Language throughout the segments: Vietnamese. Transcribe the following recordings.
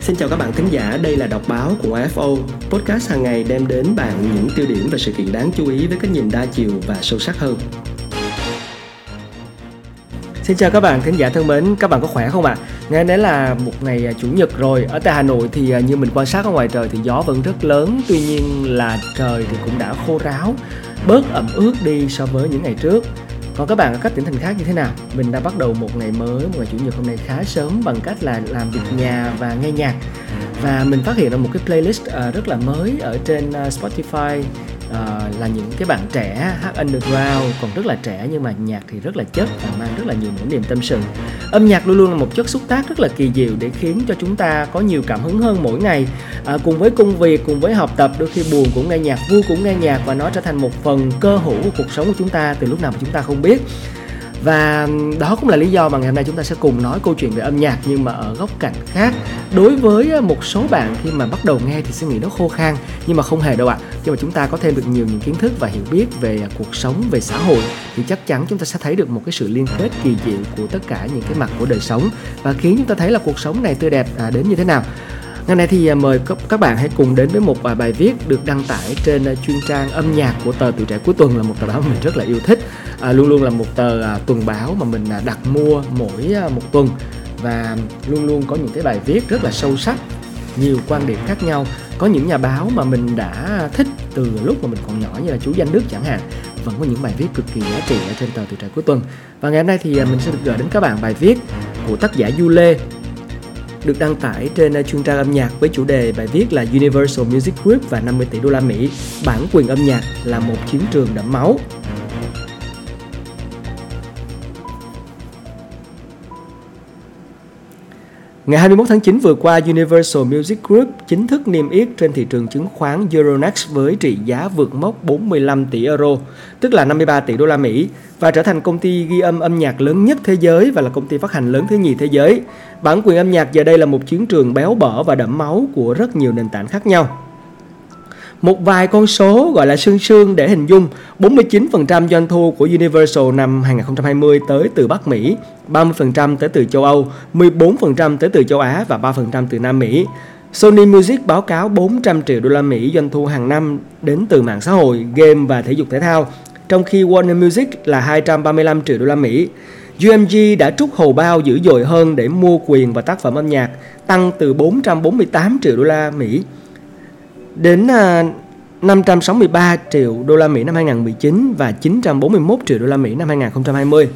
Xin chào các bạn thính giả, đây là đọc báo của AFO, podcast hàng ngày đem đến bạn những tiêu điểm và sự kiện đáng chú ý với cái nhìn đa chiều và sâu sắc hơn. Xin chào các bạn thính giả thân mến, các bạn có khỏe không ạ? À? Ngày nay là một ngày à, chủ nhật rồi, ở tại Hà Nội thì à, như mình quan sát ở ngoài trời thì gió vẫn rất lớn, tuy nhiên là trời thì cũng đã khô ráo, bớt ẩm ướt đi so với những ngày trước. Còn các bạn ở các tỉnh thành khác như thế nào? Mình đã bắt đầu một ngày mới, một ngày chủ nhật hôm nay khá sớm bằng cách là làm việc nhà và nghe nhạc. Và mình phát hiện ra một cái playlist uh, rất là mới ở trên uh, Spotify uh, là những cái bạn trẻ hát underground còn rất là trẻ nhưng mà nhạc thì rất là chất và mang rất là nhiều những niềm tâm sự. Âm nhạc luôn luôn là một chất xúc tác rất là kỳ diệu để khiến cho chúng ta có nhiều cảm hứng hơn mỗi ngày. Uh, cùng với công việc cùng với học tập đôi khi buồn cũng nghe nhạc vui cũng nghe nhạc và nó trở thành một phần cơ hữu của cuộc sống của chúng ta từ lúc nào mà chúng ta không biết và đó cũng là lý do mà ngày hôm nay chúng ta sẽ cùng nói câu chuyện về âm nhạc nhưng mà ở góc cạnh khác. Đối với à, một số bạn khi mà bắt đầu nghe thì sẽ nghĩ nó khô khan nhưng mà không hề đâu ạ. À. khi mà chúng ta có thêm được nhiều những kiến thức và hiểu biết về à, cuộc sống về xã hội thì chắc chắn chúng ta sẽ thấy được một cái sự liên kết kỳ diệu của tất cả những cái mặt của đời sống. Và khiến chúng ta thấy là cuộc sống này tươi đẹp à, đến như thế nào. Ngày nay thì à, mời các bạn hãy cùng đến với một à, bài viết được đăng tải trên à, chuyên trang âm nhạc của tờ Tuổi Trẻ Cuối Tuần là một tờ báo mình rất là yêu thích. À, luôn luôn là một tờ tuần báo mà mình đặt mua mỗi một tuần và luôn luôn có những cái bài viết rất là sâu sắc, nhiều quan điểm khác nhau. Có những nhà báo mà mình đã thích từ lúc mà mình còn nhỏ như là chú Danh Đức chẳng hạn vẫn có những bài viết cực kỳ giá trị ở trên tờ Tuổi Trẻ Cuối Tuần. Và ngày hôm nay thì mình sẽ được gửi đến các bạn bài viết của tác giả Du Lê được đăng tải trên ờ, chuyên trang âm nhạc với chủ đề bài viết là Universal Music Group và 50 tỷ đô la Mỹ, bản quyền âm nhạc là một chiến trường đẫm máu. Ngày 21 tháng 9 vừa qua, Universal Music Group chính thức niêm yết trên thị trường chứng khoán Euronext với trị giá vượt mốc 45 tỷ euro, tức là 53 tỷ đô la Mỹ, và trở thành công ty ghi âm âm nhạc lớn nhất thế giới và là công ty phát hành lớn thứ nhì thế giới. Bản quyền âm nhạc giờ đây là một chiến trường béo bở và đẫm máu của rất nhiều nền tảng khác nhau. Một vài con số gọi là sương sương để hình dung 49% doanh thu của Universal năm 2020 tới từ Bắc Mỹ, 30% tới từ châu Âu, 14% tới từ châu Á và 3% từ Nam Mỹ. Sony Music báo cáo 400 triệu đô la Mỹ doanh thu hàng năm đến từ mạng xã hội, game và thể dục thể thao, trong khi Warner Music là 235 triệu đô la Mỹ. UMG đã trút hầu bao dữ dội hơn để mua quyền và tác phẩm âm nhạc, tăng từ 448 triệu đô la Mỹ đến à, 563 triệu đô la Mỹ năm 2019 và 941 triệu đô la Mỹ năm 2020.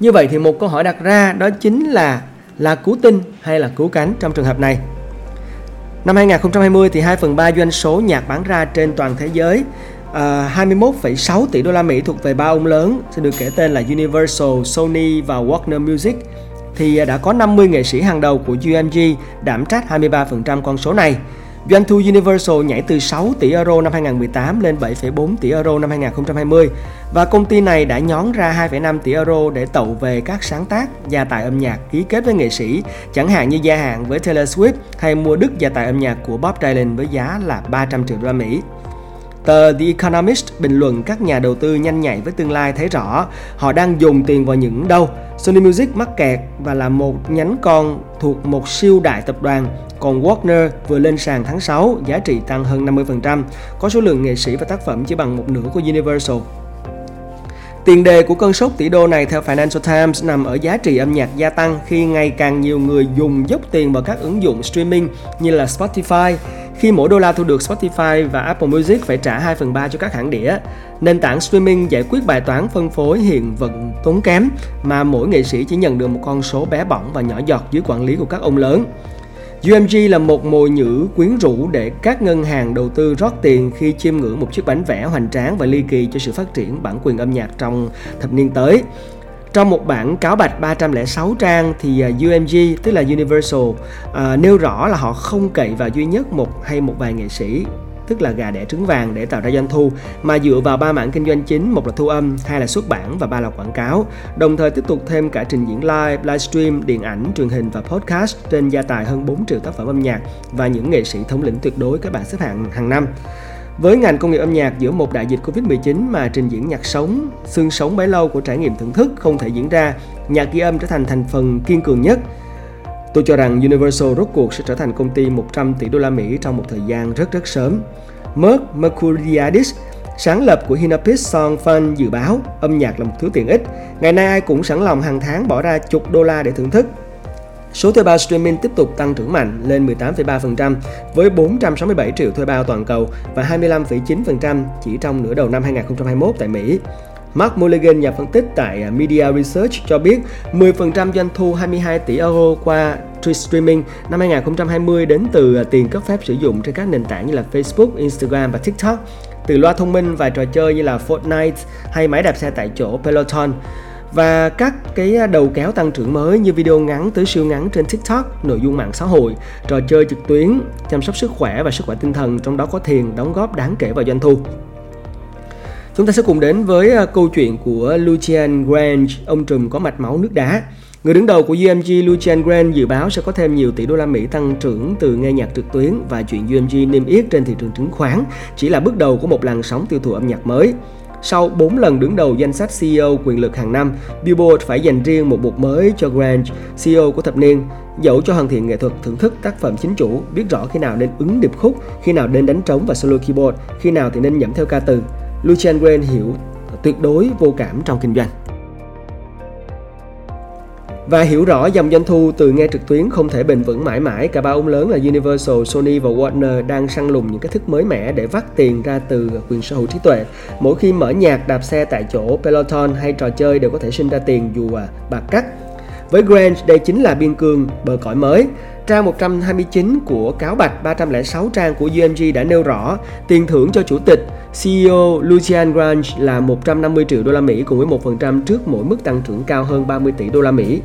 Như vậy thì một câu hỏi đặt ra đó chính là là cứu tinh hay là cứu cánh trong trường hợp này. Năm 2020 thì 2 phần 3 doanh số nhạc bán ra trên toàn thế giới uh, à, 21,6 tỷ đô la Mỹ thuộc về ba ông lớn sẽ được kể tên là Universal, Sony và Warner Music thì à, đã có 50 nghệ sĩ hàng đầu của UMG đảm trách 23% con số này. Doanh thu Universal nhảy từ 6 tỷ euro năm 2018 lên 7,4 tỷ euro năm 2020 và công ty này đã nhón ra 2,5 tỷ euro để tậu về các sáng tác, gia tài âm nhạc ký kết với nghệ sĩ, chẳng hạn như gia hạn với Taylor Swift hay mua đứt gia tài âm nhạc của Bob Dylan với giá là 300 triệu đô la Mỹ. Tờ The Economist bình luận các nhà đầu tư nhanh nhạy với tương lai thấy rõ họ đang dùng tiền vào những đâu. Sony Music mắc kẹt và là một nhánh con thuộc một siêu đại tập đoàn còn Warner vừa lên sàn tháng 6, giá trị tăng hơn 50%, có số lượng nghệ sĩ và tác phẩm chỉ bằng một nửa của Universal. Tiền đề của cơn sốt tỷ đô này theo Financial Times nằm ở giá trị âm nhạc gia tăng khi ngày càng nhiều người dùng dốc tiền vào các ứng dụng streaming như là Spotify, khi mỗi đô la thu được Spotify và Apple Music phải trả 2 phần 3 cho các hãng đĩa. Nền tảng streaming giải quyết bài toán phân phối hiện vẫn tốn kém mà mỗi nghệ sĩ chỉ nhận được một con số bé bỏng và nhỏ giọt dưới quản lý của các ông lớn. UMG là một mồi nhữ quyến rũ để các ngân hàng đầu tư rót tiền khi chiêm ngưỡng một chiếc bánh vẽ hoành tráng và ly kỳ cho sự phát triển bản quyền âm nhạc trong thập niên tới. Trong một bản cáo bạch 306 trang thì à, UMG tức là Universal uh, nêu rõ là họ không cậy vào duy nhất một hay một vài nghệ sĩ tức là gà đẻ trứng vàng để tạo ra doanh thu mà dựa vào ba mảng kinh doanh chính một là thu âm hai là xuất bản và ba là quảng cáo. Đồng thời tiếp tục thêm cả trình diễn live livestream điện ảnh truyền hình và podcast trên gia tài hơn 4 triệu tác phẩm âm nhạc và những nghệ sĩ thống lĩnh tuyệt đối các bảng xếp hạng hàng năm với ngành công nghiệp âm nhạc giữa một đại dịch Covid-19 mà trình diễn nhạc sống, xương sống bấy lâu của trải nghiệm thưởng thức không thể diễn ra, nhạc ghi âm trở thành thành phần kiên cường nhất. Tôi cho rằng Universal rốt cuộc sẽ trở thành công ty 100 tỷ đô la Mỹ trong một thời gian rất rất sớm. Merck Mercuriadis, sáng lập của Hinapis Song fan dự báo âm nhạc là một thứ tiện ích. Ngày nay ai cũng sẵn lòng hàng tháng bỏ ra chục đô la để thưởng thức. Số thuê bao streaming tiếp tục tăng trưởng mạnh lên 18,3% với 467 triệu thuê bao toàn cầu và 25,9% chỉ trong nửa đầu năm 2021 tại Mỹ. Mark Mulligan, nhà phân tích tại à, Media Research cho biết 10% doanh thu 22 tỷ euro qua streaming năm 2020 đến từ à, tiền cấp phép sử dụng trên các nền tảng như là Facebook, Instagram và TikTok, từ loa thông minh và trò chơi như là Fortnite hay máy đạp xe tại chỗ Peloton và các cái à, đầu kéo tăng trưởng mới như video ngắn tới siêu ngắn trên TikTok, nội dung mạng xã hội, trò chơi trực tuyến, chăm sóc sức khỏe và sức khỏe tinh thần trong đó có thiền đóng góp đáng kể vào doanh thu. Chúng ta sẽ cùng đến với à, câu chuyện của Lucian Grange, ông trùm có mạch máu nước đá. Người đứng đầu của UMG Lucian Grange dự báo sẽ có thêm nhiều tỷ đô la Mỹ tăng trưởng từ nghe nhạc trực tuyến và chuyện UMG niêm yết trên thị trường chứng khoán chỉ là bước đầu của một làn sóng tiêu thụ âm nhạc mới. Sau 4 lần đứng đầu danh sách CEO quyền lực hàng năm, Billboard phải dành riêng một mục mới cho Grange, CEO của thập niên, dẫu cho hoàn thiện nghệ thuật thưởng thức tác phẩm chính chủ, biết rõ khi nào nên ứng điệp khúc, khi nào nên đánh trống và solo keyboard, khi nào thì nên nhẩm theo ca từ. Lucian Grange hiểu tuyệt đối vô cảm trong kinh doanh. Và hiểu rõ dòng doanh thu từ nghe trực tuyến không thể bền vững mãi mãi, cả ba ông lớn là Universal, Sony và Warner đang săn lùng những cách thức mới mẻ để vắt tiền ra từ quyền sở hữu trí tuệ. Mỗi khi mở nhạc, đạp xe tại chỗ, Peloton hay trò chơi đều có thể sinh ra tiền dù à, bạc cắt. Với Grange, đây chính là biên cương bờ cõi mới. Trang 129 của cáo bạch 306 trang của UMG đã nêu rõ tiền thưởng cho chủ tịch CEO Lucian Grange là 150 triệu đô la Mỹ cùng với 1% trước mỗi mức tăng trưởng cao hơn 30 tỷ đô la Mỹ.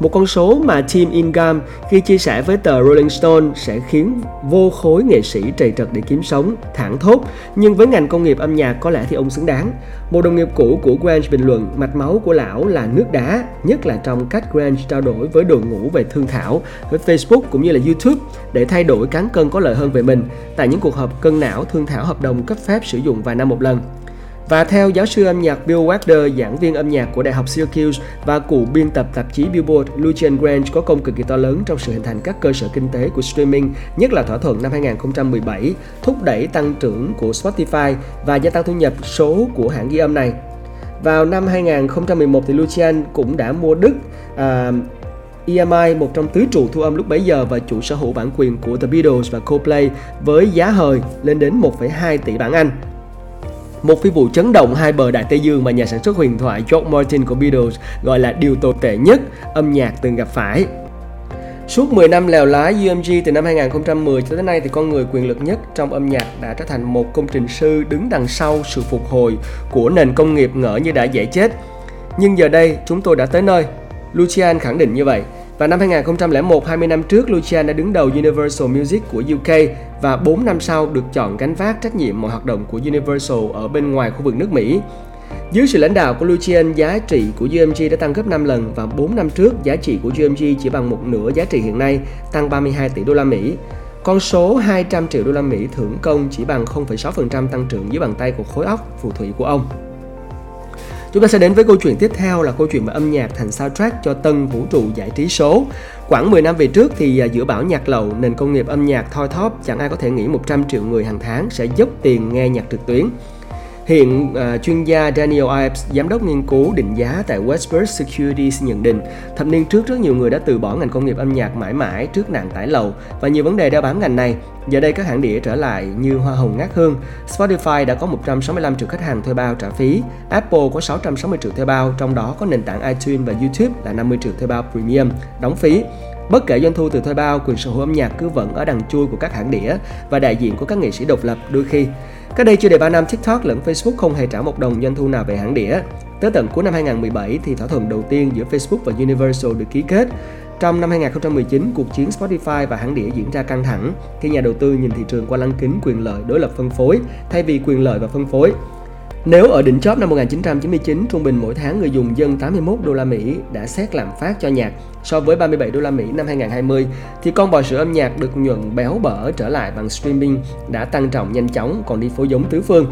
Một con số mà Tim Ingham khi chia sẻ với tờ Rolling Stone sẽ khiến vô khối nghệ sĩ trầy trật để kiếm sống, thẳng thốt, nhưng với ngành công nghiệp âm nhạc có lẽ thì ông xứng đáng. Một đồng nghiệp cũ của Grange bình luận mạch máu của lão là nước đá, nhất là trong cách Grange trao đổi với đội ngũ về thương thảo, với Facebook cũng như là YouTube để thay đổi cán cân có lợi hơn về mình tại những cuộc họp cân não thương thảo hợp đồng cấp phép sử dụng vài năm một lần. Và theo giáo sư âm nhạc Bill Wagner, giảng viên âm nhạc của Đại học Syracuse và cụ biên tập tạp chí Billboard, Lucian Grange có công cực kỳ to lớn trong sự hình thành các cơ sở kinh tế của streaming, nhất là thỏa thuận năm 2017, thúc đẩy tăng trưởng của Spotify và gia tăng thu nhập số của hãng ghi âm này. Vào năm 2011 thì Lucian cũng đã mua Đức à, uh, EMI, một trong tứ trụ thu âm lúc bấy giờ và chủ sở hữu bản quyền của The Beatles và Coldplay với giá hời lên đến 1,2 tỷ bảng Anh. Một phi vụ chấn động hai bờ Đại Tây Dương mà nhà sản xuất huyền thoại George Martin của Beatles gọi là điều tồi tệ nhất, âm nhạc từng gặp phải. Suốt 10 năm lèo lái UMG từ năm 2010 cho tới nay thì con người quyền lực nhất trong âm nhạc đã trở thành một công trình sư đứng đằng sau sự phục hồi của nền công nghiệp ngỡ như đã dễ chết. Nhưng giờ đây chúng tôi đã tới nơi. Lucian khẳng định như vậy. Và năm 2001, 20 năm trước, Lucian đã đứng đầu Universal Music của UK và 4 năm sau được chọn gánh vác trách nhiệm mọi hoạt động của Universal ở bên ngoài khu vực nước Mỹ. Dưới sự lãnh đạo của Lucian, giá trị của UMG đã tăng gấp 5 lần và 4 năm trước, giá trị của UMG chỉ bằng một nửa giá trị hiện nay, tăng 32 tỷ đô la Mỹ. Con số 200 triệu đô la Mỹ thưởng công chỉ bằng 0,6% tăng trưởng dưới bàn tay của khối óc phù thủy của ông. Chúng ta sẽ đến với câu chuyện tiếp theo là câu chuyện về âm nhạc thành soundtrack cho tân vũ trụ giải trí số. Khoảng 10 năm về trước thì à, giữa bão nhạc lậu, nền công nghiệp âm nhạc thoi thóp, chẳng ai có thể nghĩ 100 triệu người hàng tháng sẽ dốc tiền nghe nhạc trực tuyến. Hiện uh, chuyên gia Daniel Ives, giám đốc nghiên cứu định giá tại Westbrook Securities nhận định, thập niên trước rất nhiều người đã từ bỏ ngành công nghiệp âm nhạc mãi mãi trước nạn tải lầu và nhiều vấn đề đeo bám ngành này. Giờ đây các hãng đĩa trở lại như hoa hồng ngát hương. Spotify đã có 165 triệu khách hàng thuê bao trả phí, Apple có 660 triệu thuê bao, trong đó có nền tảng iTunes và YouTube là 50 triệu thuê bao premium, đóng phí. Bất kể doanh thu từ thuê bao, quyền sở hữu âm nhạc cứ vẫn ở đằng chui của các hãng đĩa và đại diện của các nghệ sĩ độc lập đôi khi Cách đây chưa đầy 3 năm, TikTok lẫn Facebook không hề trả một đồng doanh thu nào về hãng đĩa. Tới tận cuối năm 2017 thì thỏa thuận đầu tiên giữa Facebook và Universal được ký kết. Trong năm 2019, cuộc chiến Spotify và hãng đĩa diễn ra căng thẳng khi nhà đầu tư nhìn thị trường qua lăng kính quyền lợi đối lập phân phối thay vì quyền lợi và phân phối. Nếu ở đỉnh chóp năm 1999, trung bình mỗi tháng người dùng dân 81 đô la Mỹ đã xét làm phát cho nhạc so với 37 đô la Mỹ năm 2020, thì con bò sữa âm nhạc được nhuận béo bở trở lại bằng streaming đã tăng trọng nhanh chóng còn đi phối giống tứ phương.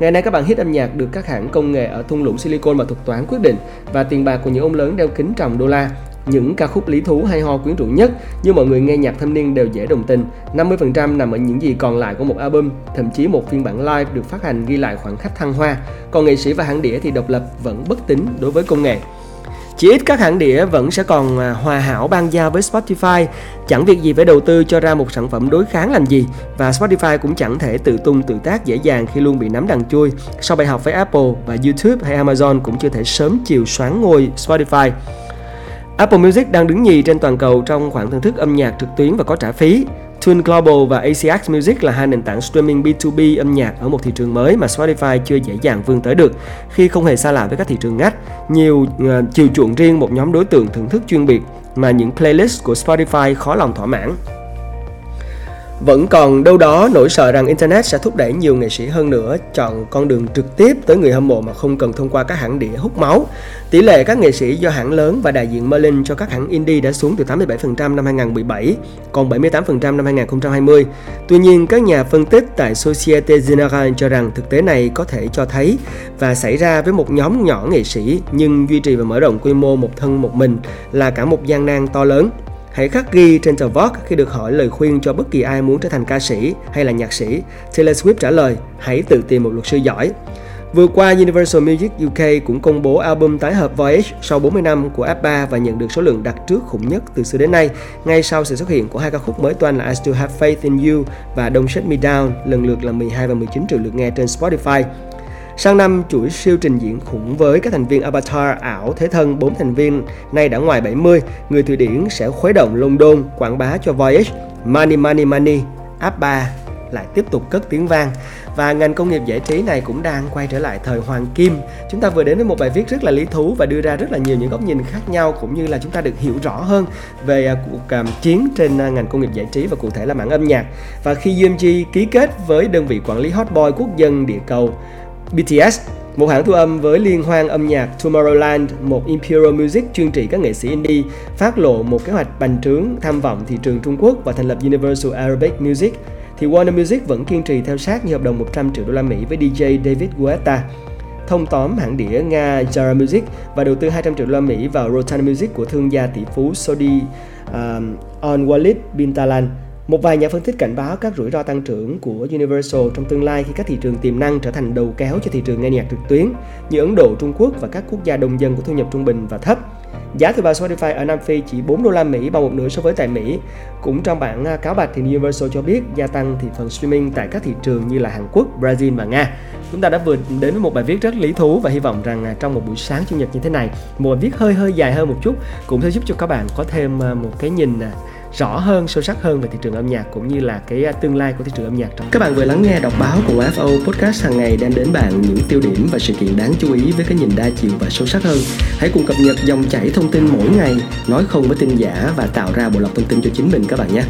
Ngày nay các bạn hit âm nhạc được các hãng công nghệ ở thung lũng Silicon và thuật toán quyết định và tiền bạc của những ông lớn đeo kính tròng đô la những ca khúc lý thú hay ho quyến rũ nhất như mọi người nghe nhạc thâm niên đều dễ đồng tình. 50% nằm ở những gì còn lại của một album, thậm chí một phiên bản live được phát hành ghi lại khoảng khắc thăng hoa. Còn nghệ sĩ và hãng đĩa thì độc lập vẫn bất tín đối với công nghệ. Chỉ ít các hãng đĩa vẫn sẽ còn à, hòa hảo ban giao với Spotify, chẳng việc gì phải đầu tư cho ra một sản phẩm đối kháng làm gì và Spotify cũng chẳng thể tự tung tự tác dễ dàng khi luôn bị nắm đằng chui. Sau bài học với Apple và YouTube hay Amazon cũng chưa thể sớm chiều xoán ngôi Spotify. Apple Music đang đứng nhì trên toàn cầu trong khoản thưởng thức âm nhạc trực tuyến và có trả phí. Tune Global và ACX Music là hai nền tảng streaming B2B âm nhạc ở một thị trường mới mà Spotify chưa dễ dàng vươn tới được khi không hề xa lạ với các thị trường ngách. Nhiều uh, chiều chuộng riêng một nhóm đối tượng thưởng thức chuyên biệt mà những playlist của Spotify khó lòng thỏa mãn. Vẫn còn đâu đó nỗi sợ rằng Internet sẽ thúc đẩy nhiều nghệ sĩ hơn nữa chọn con đường trực tiếp tới người hâm mộ mà không cần thông qua các hãng đĩa hút máu. Tỷ lệ các nghệ sĩ do hãng lớn và đại diện Merlin cho các hãng indie đã xuống từ 87% năm 2017, còn 78% năm 2020. Tuy nhiên, các nhà phân tích tại Societe Generale cho rằng thực tế này có thể cho thấy và xảy ra với một nhóm nhỏ nghệ sĩ nhưng duy trì và mở rộng quy mô một thân một mình là cả một gian nan to lớn. Hãy khắc ghi trên tờ Vogue khi được hỏi lời khuyên cho bất kỳ ai muốn trở thành ca sĩ hay là nhạc sĩ. Taylor Swift trả lời, hãy tự tìm một luật sư giỏi. Vừa qua, Universal Music UK cũng công bố album tái hợp Voyage sau 40 năm của ABBA và nhận được số lượng đặt trước khủng nhất từ xưa đến nay, ngay sau sự xuất hiện của hai ca khúc mới toanh là I Still Have Faith in You và Don't Shut Me Down, lần lượt là 12 và 19 triệu lượt nghe trên Spotify. Sang năm, chuỗi siêu trình diễn khủng với các thành viên Avatar ảo thế thân 4 thành viên nay đã ngoài 70, người Thụy Điển sẽ khuấy động London quảng bá cho Voyage, Money Money Money, App 3 lại tiếp tục cất tiếng vang và ngành công nghiệp giải trí này cũng đang quay trở lại thời hoàng kim. Chúng ta vừa đến với một bài viết rất là lý thú và đưa ra rất là nhiều những góc nhìn khác nhau cũng như là chúng ta được hiểu rõ hơn về à, cuộc à, chiến trên à, ngành công nghiệp giải trí và cụ thể là mảng âm nhạc. Và khi UMG ký kết với đơn vị quản lý Hot Boy quốc dân địa cầu BTS một hãng thu âm với liên hoan âm nhạc Tomorrowland, một Imperial Music chuyên trị các nghệ sĩ indie, phát lộ một kế hoạch bành trướng tham vọng thị trường Trung Quốc và thành lập Universal Arabic Music, thì Warner Music vẫn kiên trì theo sát như hợp đồng 100 triệu đô la Mỹ với DJ David Guetta. Thông tóm hãng đĩa Nga Jara Music và đầu tư 200 triệu đô la Mỹ vào Rotan Music của thương gia tỷ phú Saudi uh, um, Onwalid bin Talan một vài nhà phân tích cảnh báo các rủi ro tăng trưởng của Universal trong tương lai khi các thị trường tiềm năng trở thành đầu kéo cho thị trường nghe nhạc trực tuyến như Ấn Độ, Trung Quốc và các quốc gia đông dân có thu nhập trung bình và thấp. Giá thuê bao Spotify ở Nam Phi chỉ 4 đô la Mỹ bằng một nửa so với tại Mỹ. Cũng trong bản à, cáo bạch thì Universal cho biết gia tăng thị phần streaming tại các thị trường như là Hàn Quốc, Brazil và Nga. Chúng ta đã vừa đến với một bài viết rất lý thú và hy vọng rằng à, trong một buổi sáng chủ nhật như thế này, một bài viết hơi hơi dài hơn một chút cũng sẽ giúp cho các bạn có thêm à, một cái nhìn rõ hơn, sâu sắc hơn về thị trường âm nhạc cũng như là cái à, tương lai của thị trường âm nhạc trong các bạn vừa lắng nghe đọc báo của FO podcast hàng ngày đem đến bạn những tiêu điểm và sự kiện đáng chú ý với cái nhìn đa chiều và sâu sắc hơn. Hãy cùng cập nhật dòng chảy thông tin mỗi ngày, nói không với tin giả và tạo ra bộ lọc thông tin cho chính mình các bạn nhé.